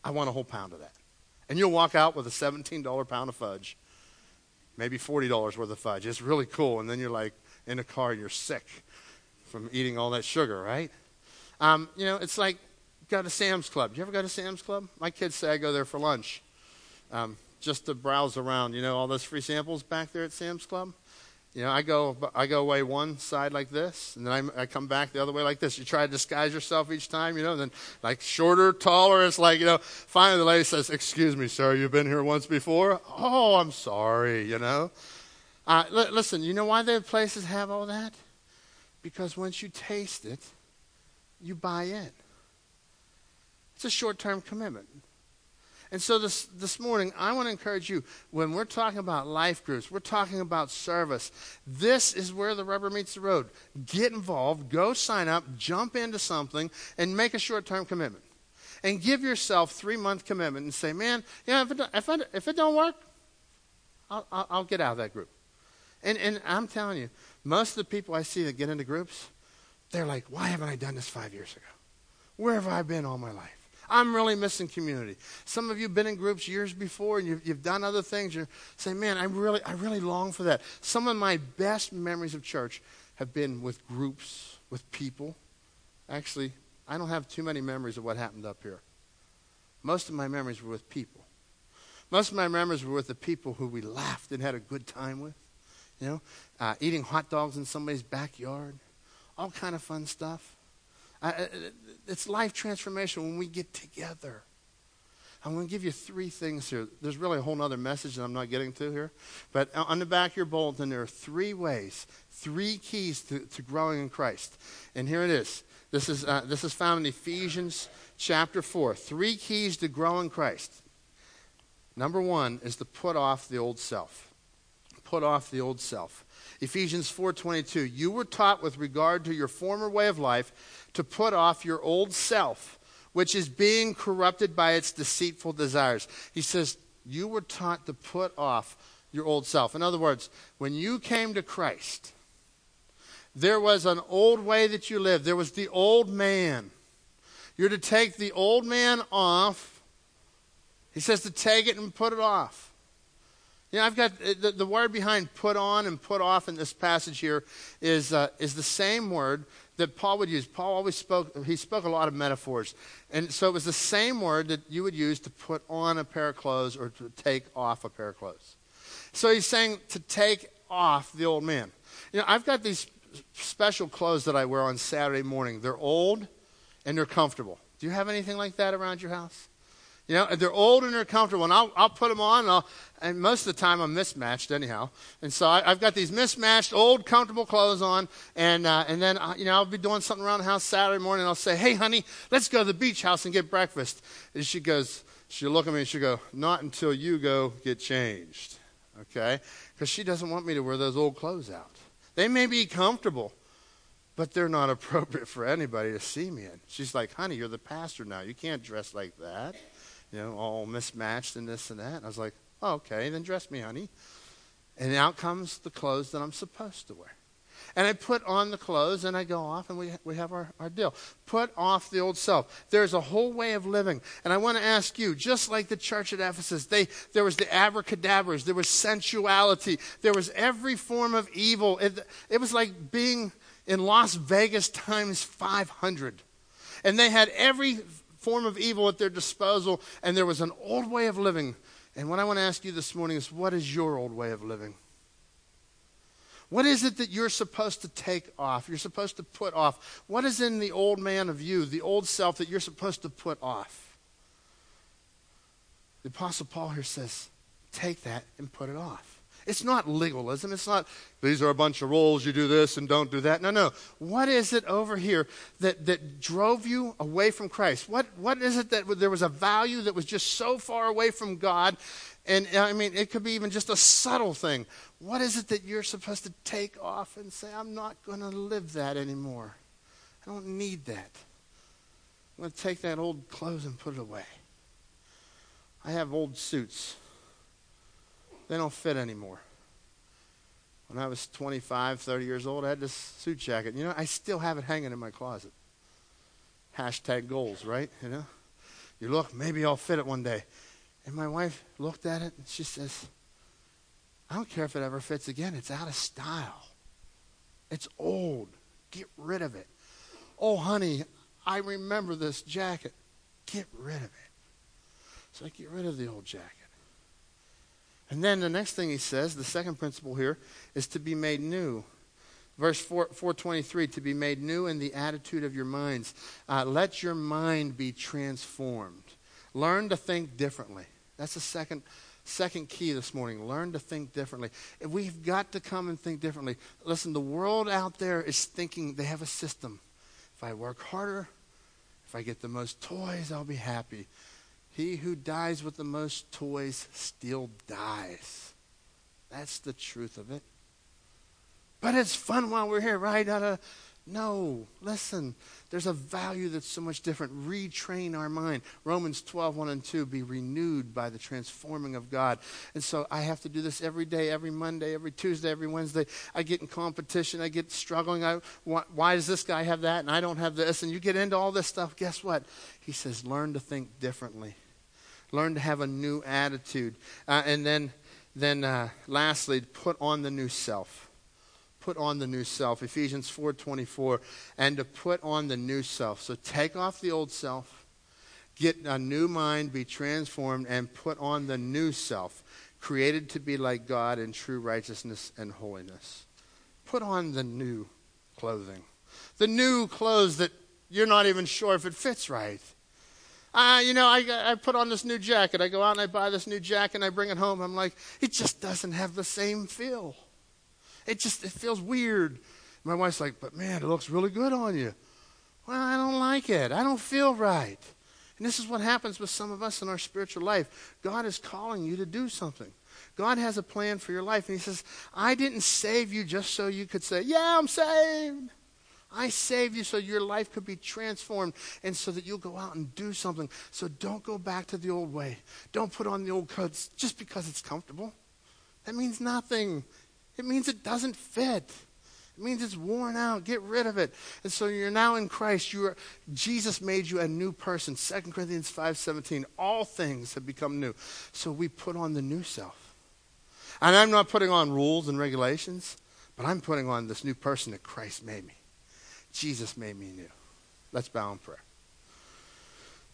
I want a whole pound of that. And you'll walk out with a $17 pound of fudge, maybe $40 worth of fudge. It's really cool. And then you're like in a car, and you're sick from eating all that sugar, right? Um, you know, it's like go to Sam's Club. You ever go to Sam's Club? My kids say I go there for lunch, um, just to browse around. You know, all those free samples back there at Sam's Club. You know, I go, I go away one side like this, and then I, I come back the other way like this. You try to disguise yourself each time, you know, then like shorter, taller. It's like, you know, finally the lady says, Excuse me, sir, you've been here once before? Oh, I'm sorry, you know. Uh, l- listen, you know why the places have all that? Because once you taste it, you buy in. It's a short term commitment. And so this, this morning, I want to encourage you when we're talking about life groups, we're talking about service. This is where the rubber meets the road. Get involved, go sign up, jump into something, and make a short term commitment. And give yourself three month commitment and say, man, you know, if it, if, I, if it don't work, I'll, I'll, I'll get out of that group. And, and I'm telling you, most of the people I see that get into groups, they're like, why haven't I done this five years ago? Where have I been all my life? I'm really missing community. Some of you have been in groups years before and you've, you've done other things. You're saying, man, I really, I really long for that. Some of my best memories of church have been with groups, with people. Actually, I don't have too many memories of what happened up here. Most of my memories were with people. Most of my memories were with the people who we laughed and had a good time with. You know, uh, eating hot dogs in somebody's backyard, all kind of fun stuff. I, it's life transformation when we get together. I'm going to give you three things here. There's really a whole other message that I'm not getting to here. But on the back of your bulletin, there are three ways, three keys to, to growing in Christ. And here it is. This is, uh, this is found in Ephesians chapter 4. Three keys to grow in Christ. Number one is to put off the old self. Put off the old self. Ephesians 4:22 You were taught with regard to your former way of life to put off your old self which is being corrupted by its deceitful desires. He says you were taught to put off your old self. In other words, when you came to Christ, there was an old way that you lived. There was the old man. You're to take the old man off. He says to take it and put it off. You know, I've got uh, the, the word behind put on and put off in this passage here is, uh, is the same word that Paul would use. Paul always spoke, he spoke a lot of metaphors. And so it was the same word that you would use to put on a pair of clothes or to take off a pair of clothes. So he's saying to take off the old man. You know, I've got these special clothes that I wear on Saturday morning. They're old and they're comfortable. Do you have anything like that around your house? You know, they're old and they're comfortable, and I'll, I'll put them on, and, I'll, and, most of the time I'm mismatched anyhow. And so I, have got these mismatched, old, comfortable clothes on, and, uh, and then, uh, you know, I'll be doing something around the house Saturday morning, and I'll say, hey, honey, let's go to the beach house and get breakfast. And she goes, she'll look at me and she'll go, not until you go get changed, okay? Because she doesn't want me to wear those old clothes out. They may be comfortable, but they're not *laughs* appropriate for anybody to see me in. She's like, honey, you're the pastor now. You can't dress like that you know, all mismatched and this and that. And I was like, oh, okay, then dress me, honey. And out comes the clothes that I'm supposed to wear. And I put on the clothes and I go off and we, we have our, our deal. Put off the old self. There's a whole way of living. And I want to ask you, just like the church at Ephesus, they, there was the abracadabras, there was sensuality, there was every form of evil. It, it was like being in Las Vegas times 500. And they had every form of evil at their disposal, and there was an old way of living. And what I want to ask you this morning is what is your old way of living? What is it that you're supposed to take off? You're supposed to put off? What is in the old man of you, the old self that you're supposed to put off? The Apostle Paul here says, take that and put it off. It's not legalism. It's not, these are a bunch of rules, you do this and don't do that. No, no. What is it over here that, that drove you away from Christ? What, what is it that there was a value that was just so far away from God? And I mean, it could be even just a subtle thing. What is it that you're supposed to take off and say, I'm not going to live that anymore? I don't need that. I'm going to take that old clothes and put it away. I have old suits they don't fit anymore. When I was 25, 30 years old, I had this suit jacket. You know, I still have it hanging in my closet. Hashtag goals, right? You know, you look, maybe I'll fit it one day. And my wife looked at it and she says, I don't care if it ever fits again. It's out of style. It's old. Get rid of it. Oh, honey, I remember this jacket. Get rid of it. So I get rid of the old jacket. And then the next thing he says, the second principle here, is to be made new. Verse 4, 423, to be made new in the attitude of your minds. Uh, let your mind be transformed. Learn to think differently. That's the second, second key this morning. Learn to think differently. We've got to come and think differently. Listen, the world out there is thinking they have a system. If I work harder, if I get the most toys, I'll be happy. He who dies with the most toys still dies. That's the truth of it. But it's fun while we're here, right? Uh, no, listen. There's a value that's so much different. Retrain our mind. Romans 12, 1 and 2, be renewed by the transforming of God. And so I have to do this every day, every Monday, every Tuesday, every Wednesday. I get in competition. I get struggling. I, why, why does this guy have that and I don't have this? And you get into all this stuff. Guess what? He says, learn to think differently. Learn to have a new attitude. Uh, and then, then uh, lastly, put on the new self. Put on the new self. Ephesians 4.24 and to put on the new self. So take off the old self. Get a new mind. Be transformed and put on the new self. Created to be like god in true righteousness and holiness. Put on the new clothing. The new clothes that you're not even sure if it fits right uh, you know, I, I put on this new jacket. I go out and I buy this new jacket and I bring it home. I'm like, it just doesn't have the same feel. It just it feels weird. My wife's like, but man, it looks really good on you. Well, I don't like it. I don't feel right. And this is what happens with some of us in our spiritual life. God is calling you to do something. God has a plan for your life. And He says, I didn't save you just so you could say, Yeah, I'm saved. I saved you so your life could be transformed and so that you'll go out and do something. So don't go back to the old way. Don't put on the old coats just because it's comfortable. That means nothing. It means it doesn't fit. It means it's worn out. Get rid of it. And so you're now in Christ. You are, Jesus made you a new person. 2 Corinthians 5.17. All things have become new. So we put on the new self. And I'm not putting on rules and regulations, but I'm putting on this new person that Christ made me. Jesus made me new. Let's bow in prayer.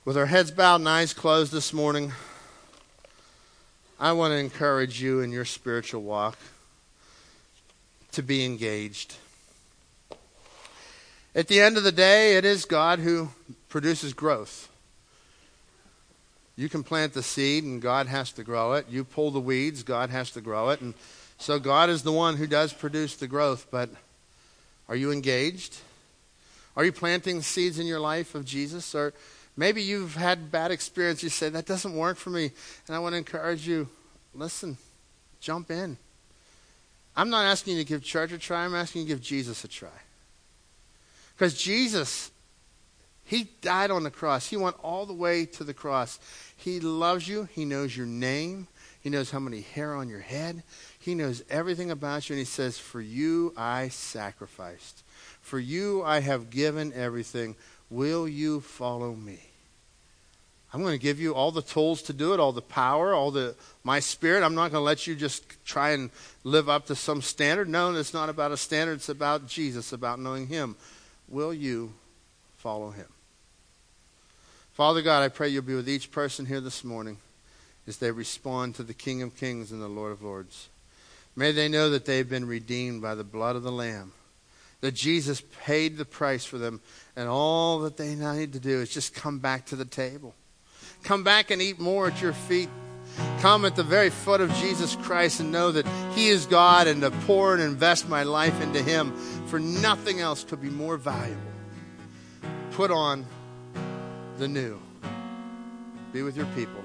With our heads bowed and eyes closed this morning, I want to encourage you in your spiritual walk to be engaged. At the end of the day, it is God who produces growth. You can plant the seed and God has to grow it. You pull the weeds, God has to grow it. And so God is the one who does produce the growth. But are you engaged? Are you planting seeds in your life of Jesus? Or maybe you've had bad experience. You say, that doesn't work for me. And I want to encourage you listen, jump in. I'm not asking you to give church a try. I'm asking you to give Jesus a try. Because Jesus, He died on the cross. He went all the way to the cross. He loves you. He knows your name. He knows how many hair on your head. He knows everything about you. And He says, For you I sacrificed. For you I have given everything. Will you follow me? I'm going to give you all the tools to do it, all the power, all the my spirit. I'm not going to let you just try and live up to some standard. No, it's not about a standard. It's about Jesus, about knowing Him. Will you follow Him? Father God, I pray you'll be with each person here this morning as they respond to the King of Kings and the Lord of Lords. May they know that they've been redeemed by the blood of the Lamb, that Jesus paid the price for them, and all that they need to do is just come back to the table Come back and eat more at your feet. Come at the very foot of Jesus Christ and know that He is God and to pour and invest my life into Him, for nothing else could be more valuable. Put on the new. Be with your people,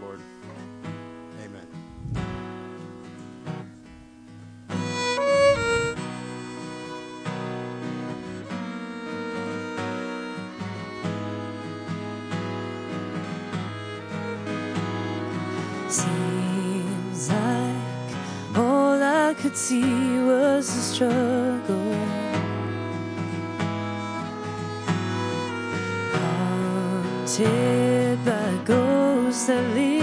struggle. Haunted by ghosts that leave.